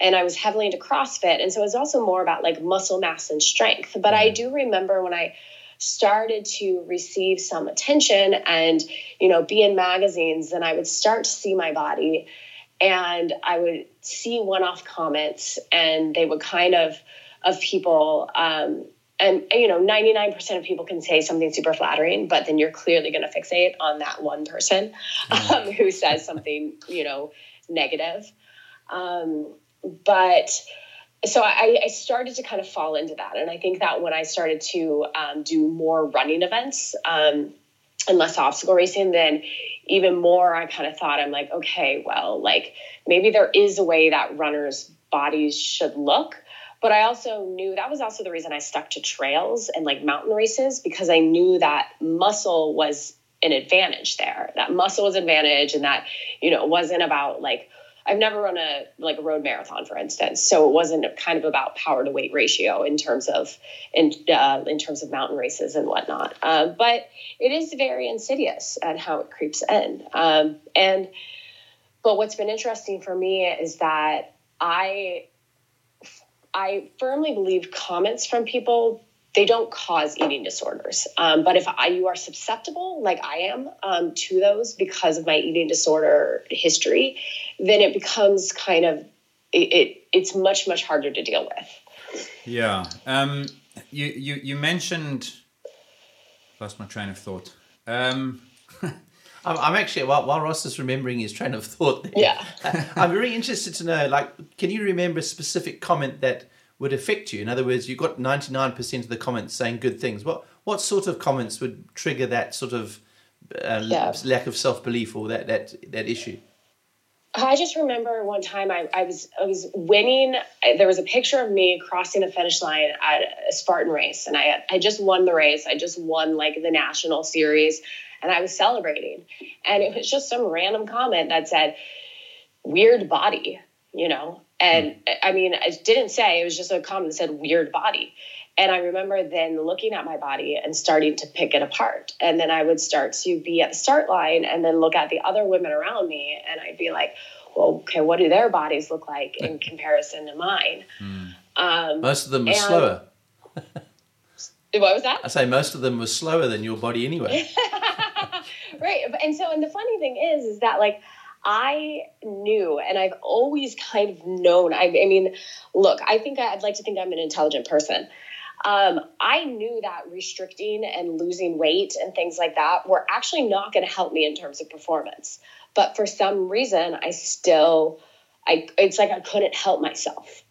and i was heavily into crossfit. And so it was also more about like muscle mass and strength. But i do remember when i started to receive some attention and you know be in magazines then i would start to see my body and i would see one-off comments and they would kind of of people um, and you know 99% of people can say something super flattering but then you're clearly going to fixate on that one person um, who says something you know negative. Um, but so I, I, started to kind of fall into that and i think that when i started to um, do more running events um, and less obstacle racing then even more i kind of thought i'm like okay well like maybe there is a way that runners bodies should look but I also knew that was also the reason I stuck to trails and like mountain races because I knew that muscle was an advantage there. That muscle was advantage and that, you know, it wasn't about like I've never run a like a road marathon, for instance, so it wasn't kind of about power to weight ratio in terms of in uh, in terms of mountain races and whatnot. Um, but it is very insidious and how it creeps in. Um, and but what's been interesting for me is that I I firmly believe comments from people they don't cause eating disorders. Um, but if I, you are susceptible, like I am, um, to those because of my eating disorder history, then it becomes kind of it, it it's much much harder to deal with. Yeah. Um, you you you mentioned lost my train of thought. Um, I'm, actually while, while Ross is remembering his train of thought. There, yeah, I'm very interested to know. Like, can you remember a specific comment that would affect you? In other words, you got 99% of the comments saying good things. What what sort of comments would trigger that sort of uh, yeah. lack of self belief or that that that issue? I just remember one time I, I was I was winning. There was a picture of me crossing the finish line at a Spartan race, and I I just won the race. I just won like the national series, and I was celebrating. And it was just some random comment that said, "Weird body," you know. And hmm. I mean, I didn't say it was just a comment that said "weird body." And I remember then looking at my body and starting to pick it apart. And then I would start to be at the start line and then look at the other women around me and I'd be like, well, okay, what do their bodies look like in comparison to mine? Mm. Um, most of them were slower. what was that? I say most of them were slower than your body anyway. right. And so, and the funny thing is, is that like, I knew, and I've always kind of known. I, I mean, look, I think I, I'd like to think I'm an intelligent person. Um, I knew that restricting and losing weight and things like that were actually not going to help me in terms of performance. But for some reason, I still, I it's like I couldn't help myself.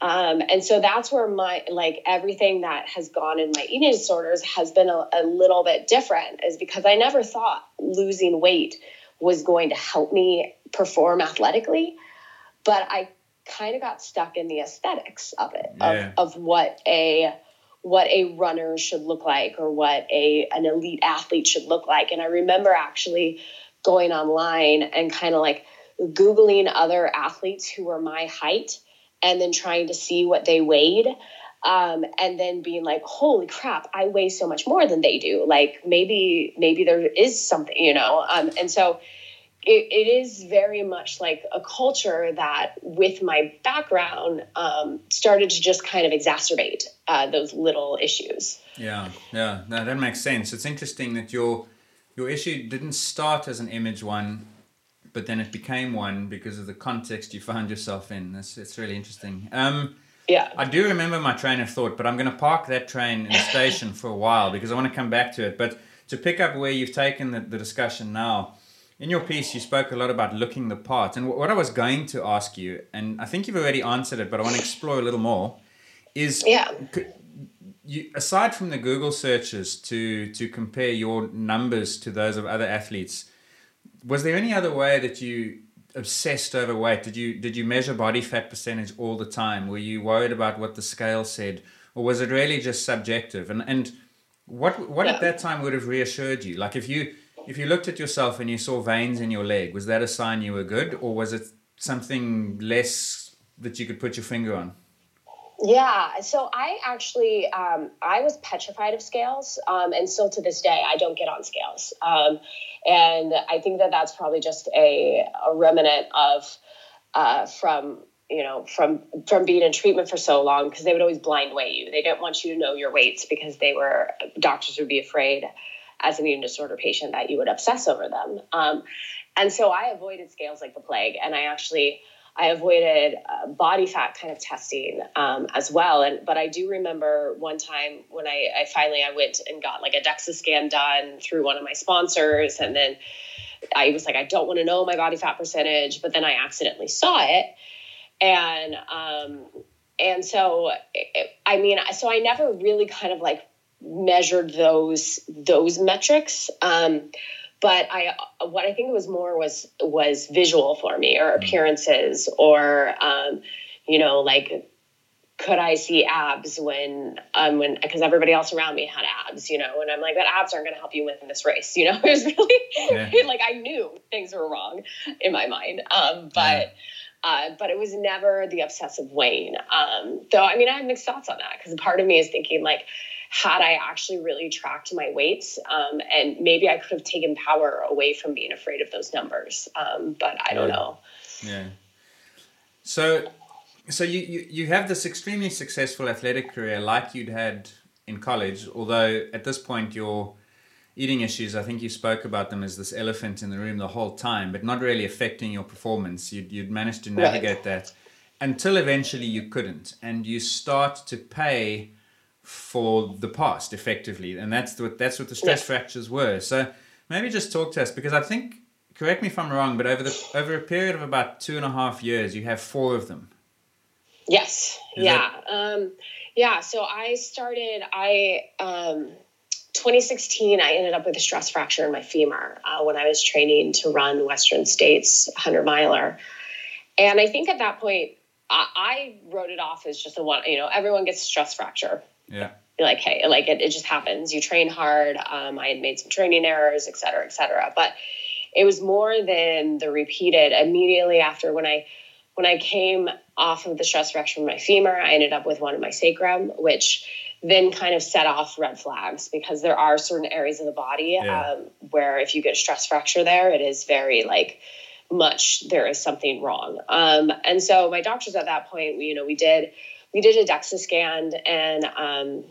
Um, and so that's where my like everything that has gone in my eating disorders has been a, a little bit different, is because I never thought losing weight was going to help me perform athletically, but I kind of got stuck in the aesthetics of it, yeah. of, of what a what a runner should look like or what a an elite athlete should look like. And I remember actually going online and kind of like googling other athletes who were my height and then trying to see what they weighed um, and then being like holy crap i weigh so much more than they do like maybe maybe there is something you know um, and so it, it is very much like a culture that, with my background, um, started to just kind of exacerbate uh, those little issues. Yeah, yeah, no, that makes sense. It's interesting that your your issue didn't start as an image one, but then it became one because of the context you found yourself in. That's it's really interesting. Um, yeah, I do remember my train of thought, but I'm going to park that train in the station for a while because I want to come back to it. But to pick up where you've taken the, the discussion now in your piece, you spoke a lot about looking the part. And what I was going to ask you, and I think you've already answered it, but I want to explore a little more, is yeah. You, aside from the Google searches to to compare your numbers to those of other athletes, was there any other way that you obsessed over weight? Did you did you measure body fat percentage all the time? Were you worried about what the scale said, or was it really just subjective? And and what what yeah. at that time would have reassured you? Like if you if you looked at yourself and you saw veins in your leg, was that a sign you were good, or was it something less that you could put your finger on? Yeah, so I actually um, I was petrified of scales, um, and still to this day I don't get on scales, um, and I think that that's probably just a, a remnant of uh, from you know from from being in treatment for so long because they would always blind weigh you. They didn't want you to know your weights because they were doctors would be afraid as an eating disorder patient that you would obsess over them. Um, and so I avoided scales like the plague. And I actually, I avoided uh, body fat kind of testing um, as well. And but I do remember one time when I, I finally I went and got like a DEXA scan done through one of my sponsors, and then I was like, I don't want to know my body fat percentage, but then I accidentally saw it, and um, and so I mean, so I never really kind of like measured those those metrics. Um, but I what I think it was more was was visual for me or mm-hmm. appearances or um, you know like could I see abs when um when because everybody else around me had abs, you know, and I'm like that abs aren't going to help you win this race, you know. It was really yeah. like I knew things were wrong in my mind, um, but. Yeah. Uh, but it was never the obsessive Wayne. Um, though, I mean, I have mixed thoughts on that because part of me is thinking, like, had I actually really tracked my weights, um, and maybe I could have taken power away from being afraid of those numbers. Um, but I don't know. Yeah. So, so you, you you have this extremely successful athletic career, like you'd had in college. Although at this point your eating issues, I think you spoke about them as this elephant in the room the whole time, but not really affecting your performance. You'd, you'd managed to navigate right. that until eventually you couldn't. And you start to pay for the past effectively. And that's what that's what the stress yeah. fractures were. So maybe just talk to us because i think correct me if i'm wrong but over the over a period of about two and a half years you have four of them. Yes. Is yeah. That... um yeah so i started i um 2016 i ended up with a stress fracture in my femur uh, when i was training to run western states 100 miler. And i think at that point I, I wrote it off as just a one you know everyone gets a stress fracture yeah. Like, hey, like it, it just happens. You train hard. Um, I had made some training errors, et cetera, et cetera. But it was more than the repeated immediately after when I when I came off of the stress fracture from my femur, I ended up with one in my sacrum, which then kind of set off red flags because there are certain areas of the body yeah. um, where if you get a stress fracture there, it is very like much there is something wrong. Um, and so my doctors at that point, we, you know, we did we did a DEXA scan and um,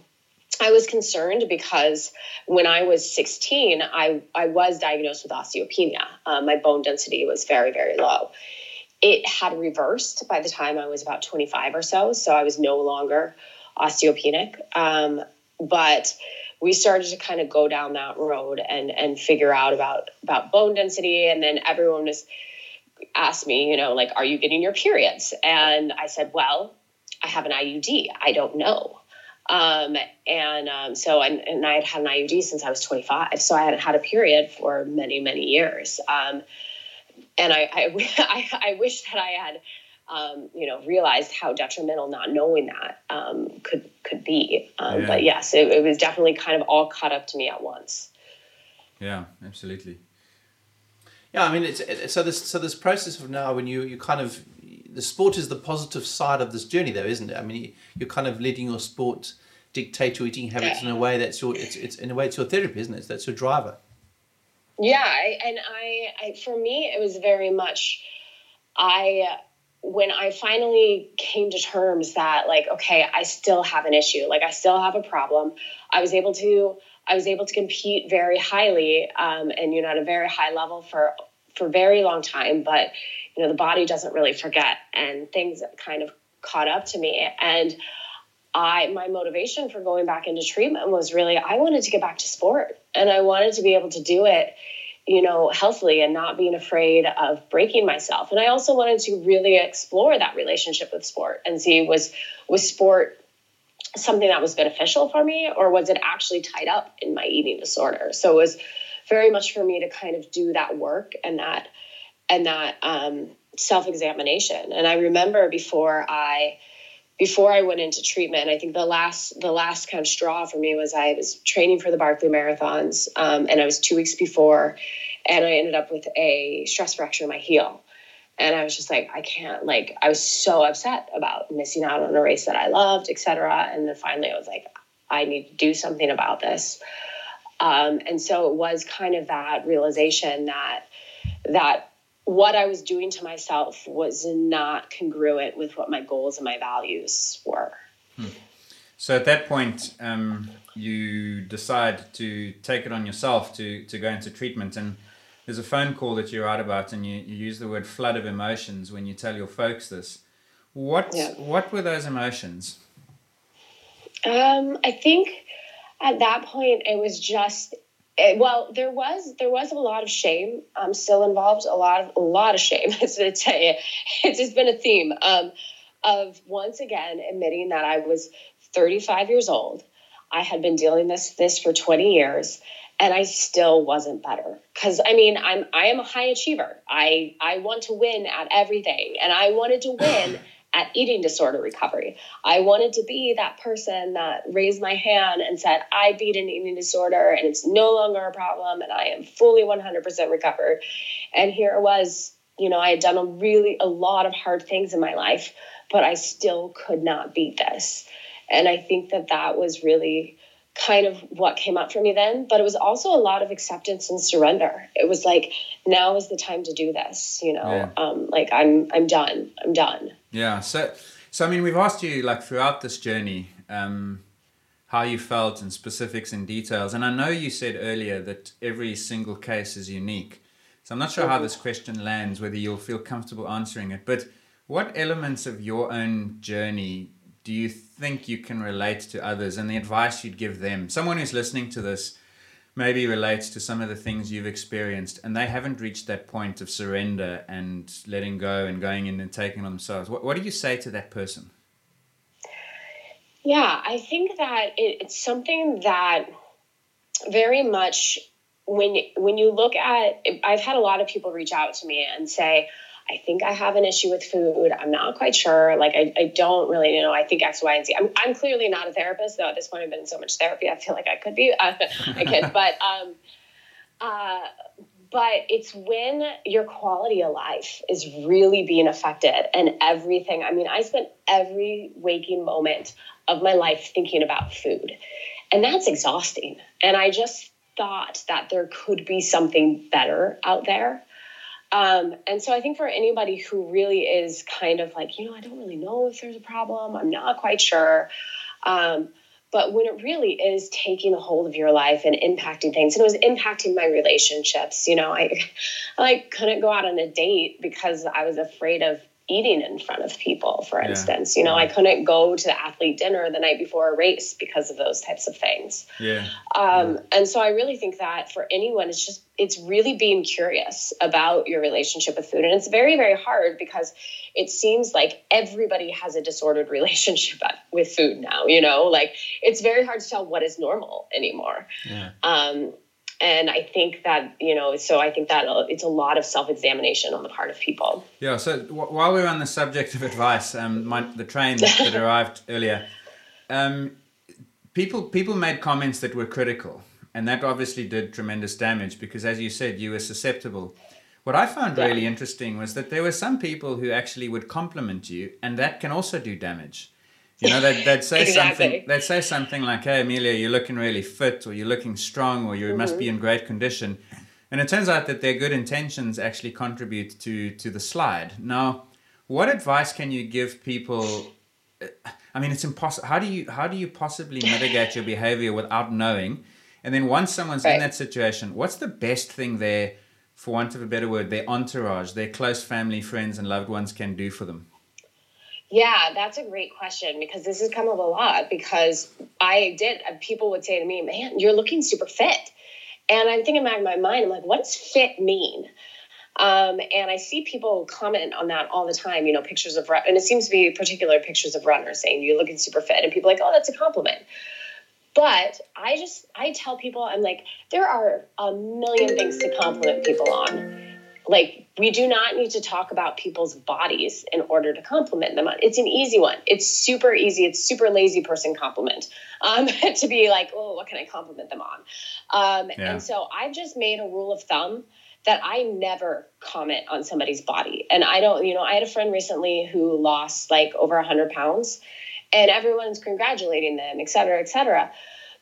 I was concerned because when I was 16, I, I was diagnosed with osteopenia. Um, my bone density was very, very low. It had reversed by the time I was about 25 or so, so I was no longer osteopenic. Um, but we started to kind of go down that road and and figure out about about bone density, and then everyone was asked me, you know, like, are you getting your periods? And I said, well, I have an IUD. I don't know. Um, and um, so, and, and, I had had an IUD since I was 25. So I hadn't had a period for many, many years. Um, and I, I, I, I, wish that I had, um, you know, realized how detrimental not knowing that um, could could be. Um, yeah. But yes, it, it was definitely kind of all caught up to me at once. Yeah, absolutely. Yeah, I mean, it's it, so this so this process of now when you you kind of the sport is the positive side of this journey, though, isn't it? I mean, you're kind of letting your sport dictate your eating habits in a way that's your it's, it's in a way it's your therapy, isn't it? That's your driver. Yeah, I, and I, I, for me, it was very much, I, when I finally came to terms that, like, okay, I still have an issue, like, I still have a problem. I was able to, I was able to compete very highly, um, and you know, at a very high level for for a very long time. But you know, the body doesn't really forget, and things kind of caught up to me, and I my motivation for going back into treatment was really I wanted to get back to sport and I wanted to be able to do it you know healthily and not being afraid of breaking myself and I also wanted to really explore that relationship with sport and see was was sport something that was beneficial for me or was it actually tied up in my eating disorder so it was very much for me to kind of do that work and that and that um, self-examination. And I remember before I before I went into treatment, I think the last the last kind of straw for me was I was training for the Barkley marathons, um, and I was two weeks before, and I ended up with a stress fracture in my heel, and I was just like, I can't like I was so upset about missing out on a race that I loved, etc. And then finally, I was like, I need to do something about this, um, and so it was kind of that realization that that what I was doing to myself was not congruent with what my goals and my values were. Hmm. So at that point, um, you decide to take it on yourself to, to go into treatment. And there's a phone call that you write about, and you, you use the word flood of emotions when you tell your folks this. What, yeah. what were those emotions? Um, I think at that point, it was just it, well, there was there was a lot of shame um, still involved. A lot of a lot of shame. It's it's, it's just been a theme um, of once again admitting that I was 35 years old. I had been dealing this this for 20 years, and I still wasn't better. Because I mean, I'm I am a high achiever. I I want to win at everything, and I wanted to win at eating disorder recovery. I wanted to be that person that raised my hand and said, I beat an eating disorder and it's no longer a problem and I am fully 100% recovered. And here it was, you know, I had done a really, a lot of hard things in my life, but I still could not beat this. And I think that that was really kind of what came up for me then but it was also a lot of acceptance and surrender. It was like now is the time to do this you know? Yeah. um, like i'm i'm done. I'm done. Yeah. So so i mean we've asked you like throughout this journey um, how you felt and specifics and details. And i know you said earlier that every single case is unique. So i'm not sure mm-hmm. how this question lands whether you'll feel comfortable answering it. But what elements of your own journey do you think you can relate to others and the advice you'd give them? Someone who's listening to this maybe relates to some of the things you've experienced and they haven't reached that point of surrender and letting go and going in and taking on themselves. What, what do you say to that person? Yeah, I think that it, it's something that very much when when you look at I've had a lot of people reach out to me and say, I think I have an issue with food. I'm not quite sure. Like, I, I don't really know. I think X, Y, and Z. I'm, I'm clearly not a therapist, though. At this point, I've been in so much therapy, I feel like I could be. Uh, I kid. But, um, uh, but it's when your quality of life is really being affected and everything. I mean, I spent every waking moment of my life thinking about food, and that's exhausting. And I just thought that there could be something better out there. Um, and so I think for anybody who really is kind of like, you know, I don't really know if there's a problem, I'm not quite sure. Um, but when it really is taking a hold of your life and impacting things, and it was impacting my relationships, you know, I, I like couldn't go out on a date because I was afraid of eating in front of people, for instance. You know, I couldn't go to the athlete dinner the night before a race because of those types of things. Yeah. Um, yeah. And so I really think that for anyone, it's just, it's really being curious about your relationship with food. And it's very, very hard because it seems like everybody has a disordered relationship with food now, you know, like it's very hard to tell what is normal anymore. Yeah. Um, and I think that you know, so I think that it's a lot of self-examination on the part of people. Yeah. So w- while we're on the subject of advice, um, my, the train that, that arrived earlier, um, people people made comments that were critical, and that obviously did tremendous damage because, as you said, you were susceptible. What I found yeah. really interesting was that there were some people who actually would compliment you, and that can also do damage. You know, they'd, they'd say exactly. something. They'd say something like, "Hey, Amelia, you're looking really fit, or you're looking strong, or you mm-hmm. must be in great condition." And it turns out that their good intentions actually contribute to to the slide. Now, what advice can you give people? I mean, it's impossible. How do you how do you possibly mitigate your behavior without knowing? And then once someone's right. in that situation, what's the best thing there, for want of a better word, their entourage, their close family, friends, and loved ones can do for them? Yeah, that's a great question because this has come up a lot because I did, people would say to me, man, you're looking super fit. And I'm thinking back in my mind, I'm like, what does fit mean? Um, and I see people comment on that all the time, you know, pictures of, and it seems to be particular pictures of runners saying you're looking super fit. And people are like, oh, that's a compliment. But I just, I tell people, I'm like, there are a million things to compliment people on. Like, we do not need to talk about people's bodies in order to compliment them on. It's an easy one. It's super easy. It's super lazy person compliment um, to be like, oh, what can I compliment them on? Um, yeah. And so I've just made a rule of thumb that I never comment on somebody's body. And I don't, you know, I had a friend recently who lost like over 100 pounds and everyone's congratulating them, et cetera, et cetera.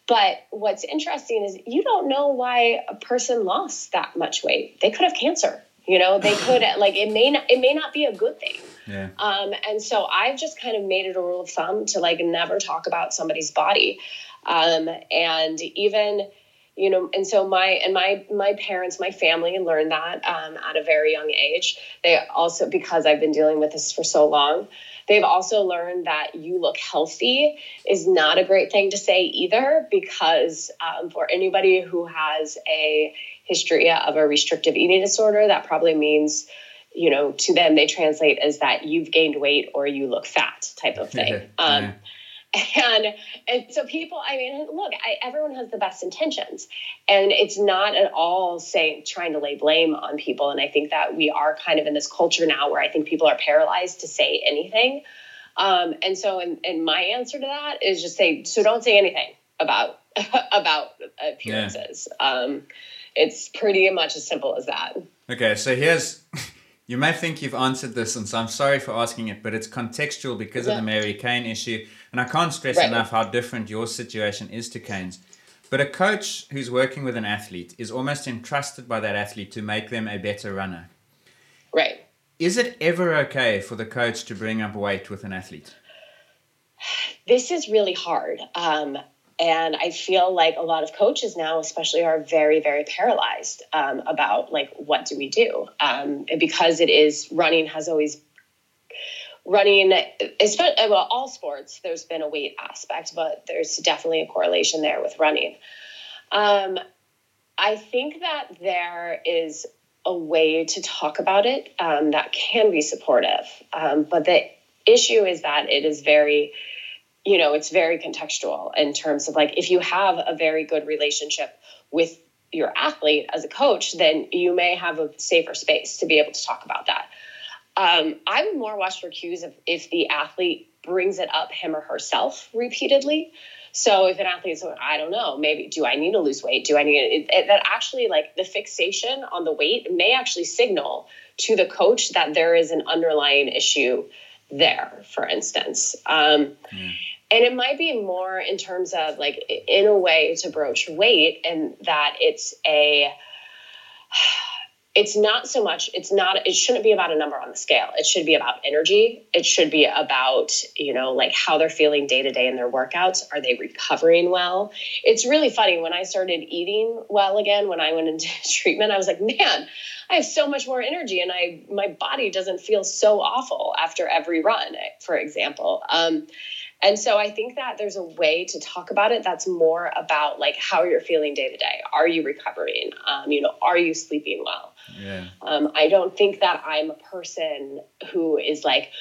But what's interesting is you don't know why a person lost that much weight. They could have cancer. You know, they could like it may not it may not be a good thing. Yeah. Um, and so I've just kind of made it a rule of thumb to like never talk about somebody's body. Um, and even you know and so my and my my parents my family learned that um, at a very young age they also because i've been dealing with this for so long they've also learned that you look healthy is not a great thing to say either because um, for anybody who has a history of a restrictive eating disorder that probably means you know to them they translate as that you've gained weight or you look fat type of thing. Um, and and so people i mean look I, everyone has the best intentions. And it's not at all saying trying to lay blame on people. And i think that we are kind of in this culture now where i think people are paralyzed to say anything. Um, and so and, and my answer to that is just say so don't say anything about about appearances. Yeah. um, it's pretty much as simple as that. Okay so here's you may think you've answered this and so i'm sorry for asking it but it's contextual because yeah. of the Mary Cain issue and I can't stress right. enough how different your situation is to Cain's. But a coach who's working with an athlete is almost entrusted by that athlete to make them a better runner. Right. Is it ever okay for the coach to bring up weight with an athlete? This is really hard. Um, and I feel like a lot of coaches now, especially, are very, very paralyzed um, about like what do we do? Um, because it is running has always running, especially well, all sports, there's been a weight aspect, but there's definitely a correlation there with running. Um, I think that there is a way to talk about it um, that can be supportive, um, but the issue is that it is very, you know, it's very contextual in terms of like if you have a very good relationship with your athlete as a coach, then you may have a safer space to be able to talk about that. Um, I would more watch for cues if, if the athlete brings it up him or herself repeatedly. So if an athlete is, I don't know, maybe do I need to lose weight? Do I need it, it, that actually like the fixation on the weight may actually signal to the coach that there is an underlying issue there, for instance. Um, mm. And it might be more in terms of like in a way to broach weight and that it's a it's not so much it's not it shouldn't be about a number on the scale. It should be about energy. It should be about you know like how they're feeling day to day in their workouts. Are they recovering well? It's really funny when i started eating well again when i went into treatment i was like man i have so much more energy and i my body doesn't feel so awful after every run for example. Um, and so I think that there's a way to talk about it that's more about like how you're feeling day to day. Are you recovering? Um, you know, are you sleeping well? Yeah. Um, I don't think that I'm a person who is like,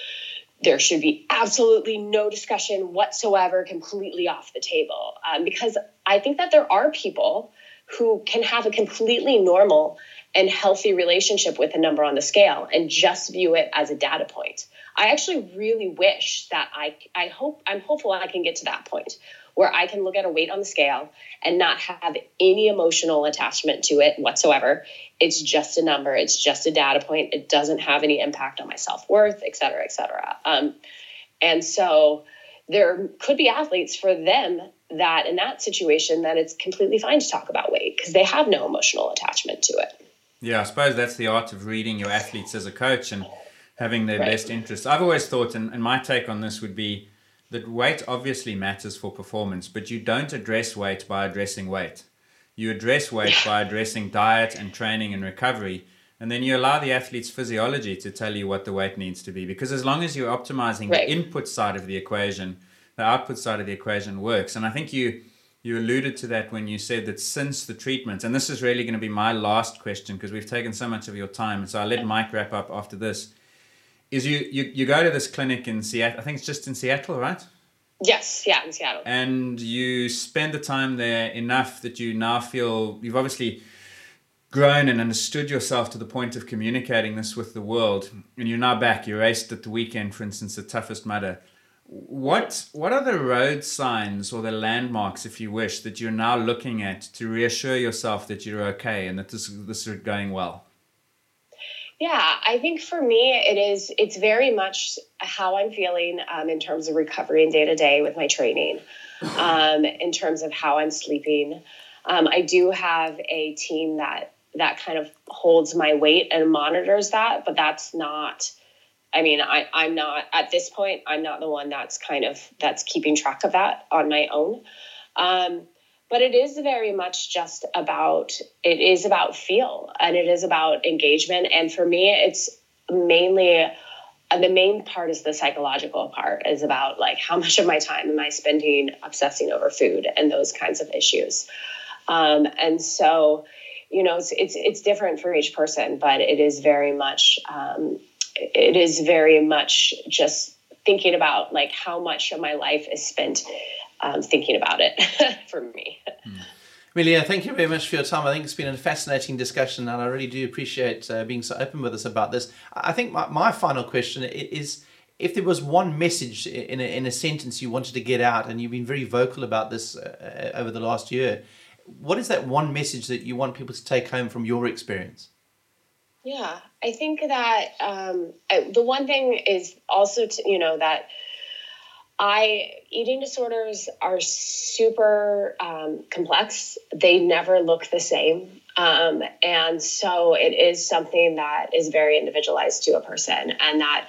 there should be absolutely no discussion whatsoever, completely off the table. Um, because I think that there are people who can have a completely normal and healthy relationship with a number on the scale and just view it as a data point. I actually really wish that I I hope I'm hopeful I can get to that point where I can look at a weight on the scale and not have any emotional attachment to it whatsoever. It's just a number, it's just a data point. It doesn't have any impact on my self worth, et cetera, et cetera. Um, and so there could be athletes for them that in that situation, that it's completely fine to talk about weight because they have no emotional attachment to it. Yeah, I suppose that's the art of reading your athletes as a coach and having their Right. best interests. I've always thought, and, and my take on this would be that weight obviously matters for performance, but you don't address weight by addressing weight. You address weight by addressing diet and training and recovery. And then you allow the athlete's physiology to tell you what the weight needs to be. Because as long as you're optimizing Right. the input side of the equation, the output side of the equation works. And I think you you alluded to that when you said that since the treatment, and this is really going to be my last question because we've taken so much of your time, and so I'll let Mike wrap up after this. Is you you, you go to this clinic in Seattle? I think it's just in Seattle, right? Yes, yeah, in Seattle. and you spend the time there enough that you now feel you've obviously grown and understood yourself to the point of communicating this with the world and you're now back you raced at the weekend for instance the toughest mudder what what are the road signs or the landmarks if you wish that you're now looking at to reassure yourself that you're okay and that this this is going well Yeah, I think for me, it is, it's very much how I'm feeling um, in terms of recovery and day to day with my training, um, in terms of how I'm sleeping. Um, I do have a team that, that kind of holds my weight and monitors that, but that's not, I mean, I, I'm not at this point, I'm not the one that's kind of, that's keeping track of that on my own. Um, but it is very much just about it is about feel and it is about engagement and for me it's mainly uh, the main part is the psychological part is about like how much of my time am i spending obsessing over food and those kinds of issues um, and so you know it's, it's it's different for each person but it is very much um, it is very much just thinking about like how much of my life is spent um, thinking about it for me. Amelia, thank you very much for your time. I think it's been a fascinating discussion, and I really do appreciate uh, being so open with us about this. I think my, my final question is if there was one message in a, in a sentence you wanted to get out, and you've been very vocal about this uh, over the last year, what is that one message that you want people to take home from your experience? Yeah, I think that um, I- the one thing is also to, you know that I eating disorders are super um, complex. They never look the same, um, and so it is something that is very individualized to a person, and that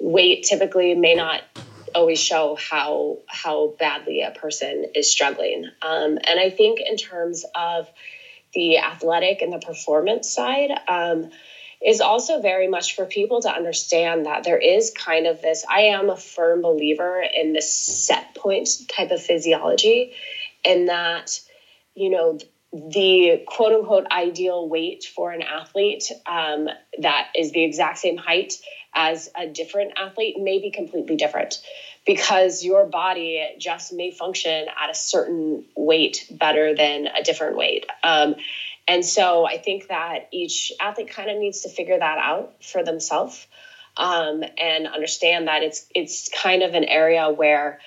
weight typically may not always show how how badly a person is struggling. Um, and I think in terms of the athletic and the performance side. Um, is also very much for people to understand that there is kind of this I am a firm believer in this set point type of physiology, and that, you know, the quote unquote ideal weight for an athlete um, that is the exact same height as a different athlete may be completely different because your body just may function at a certain weight better than a different weight. Um, and so I think that each athlete kind of needs to figure that out for themselves um, and understand that it's it's kind of an area where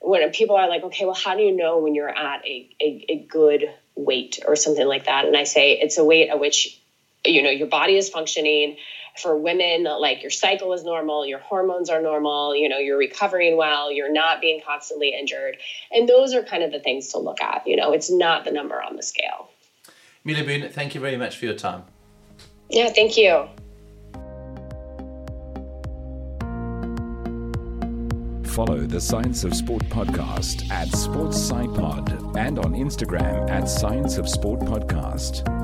when people are like, okay, well, how do you know when you're at a, a, a good weight or something like that? And I say it's a weight at which you know your body is functioning. For women, like your cycle is normal, your hormones are normal, you know, you're recovering well, you're not being constantly injured. And those are kind of the things to look at. You know, it's not the number on the scale. Amelia Boone, thank you very much for your time. Yeah, thank you. Follow the Science of Sport podcast at Sports SciPod and on Instagram at Science of Sport Podcast.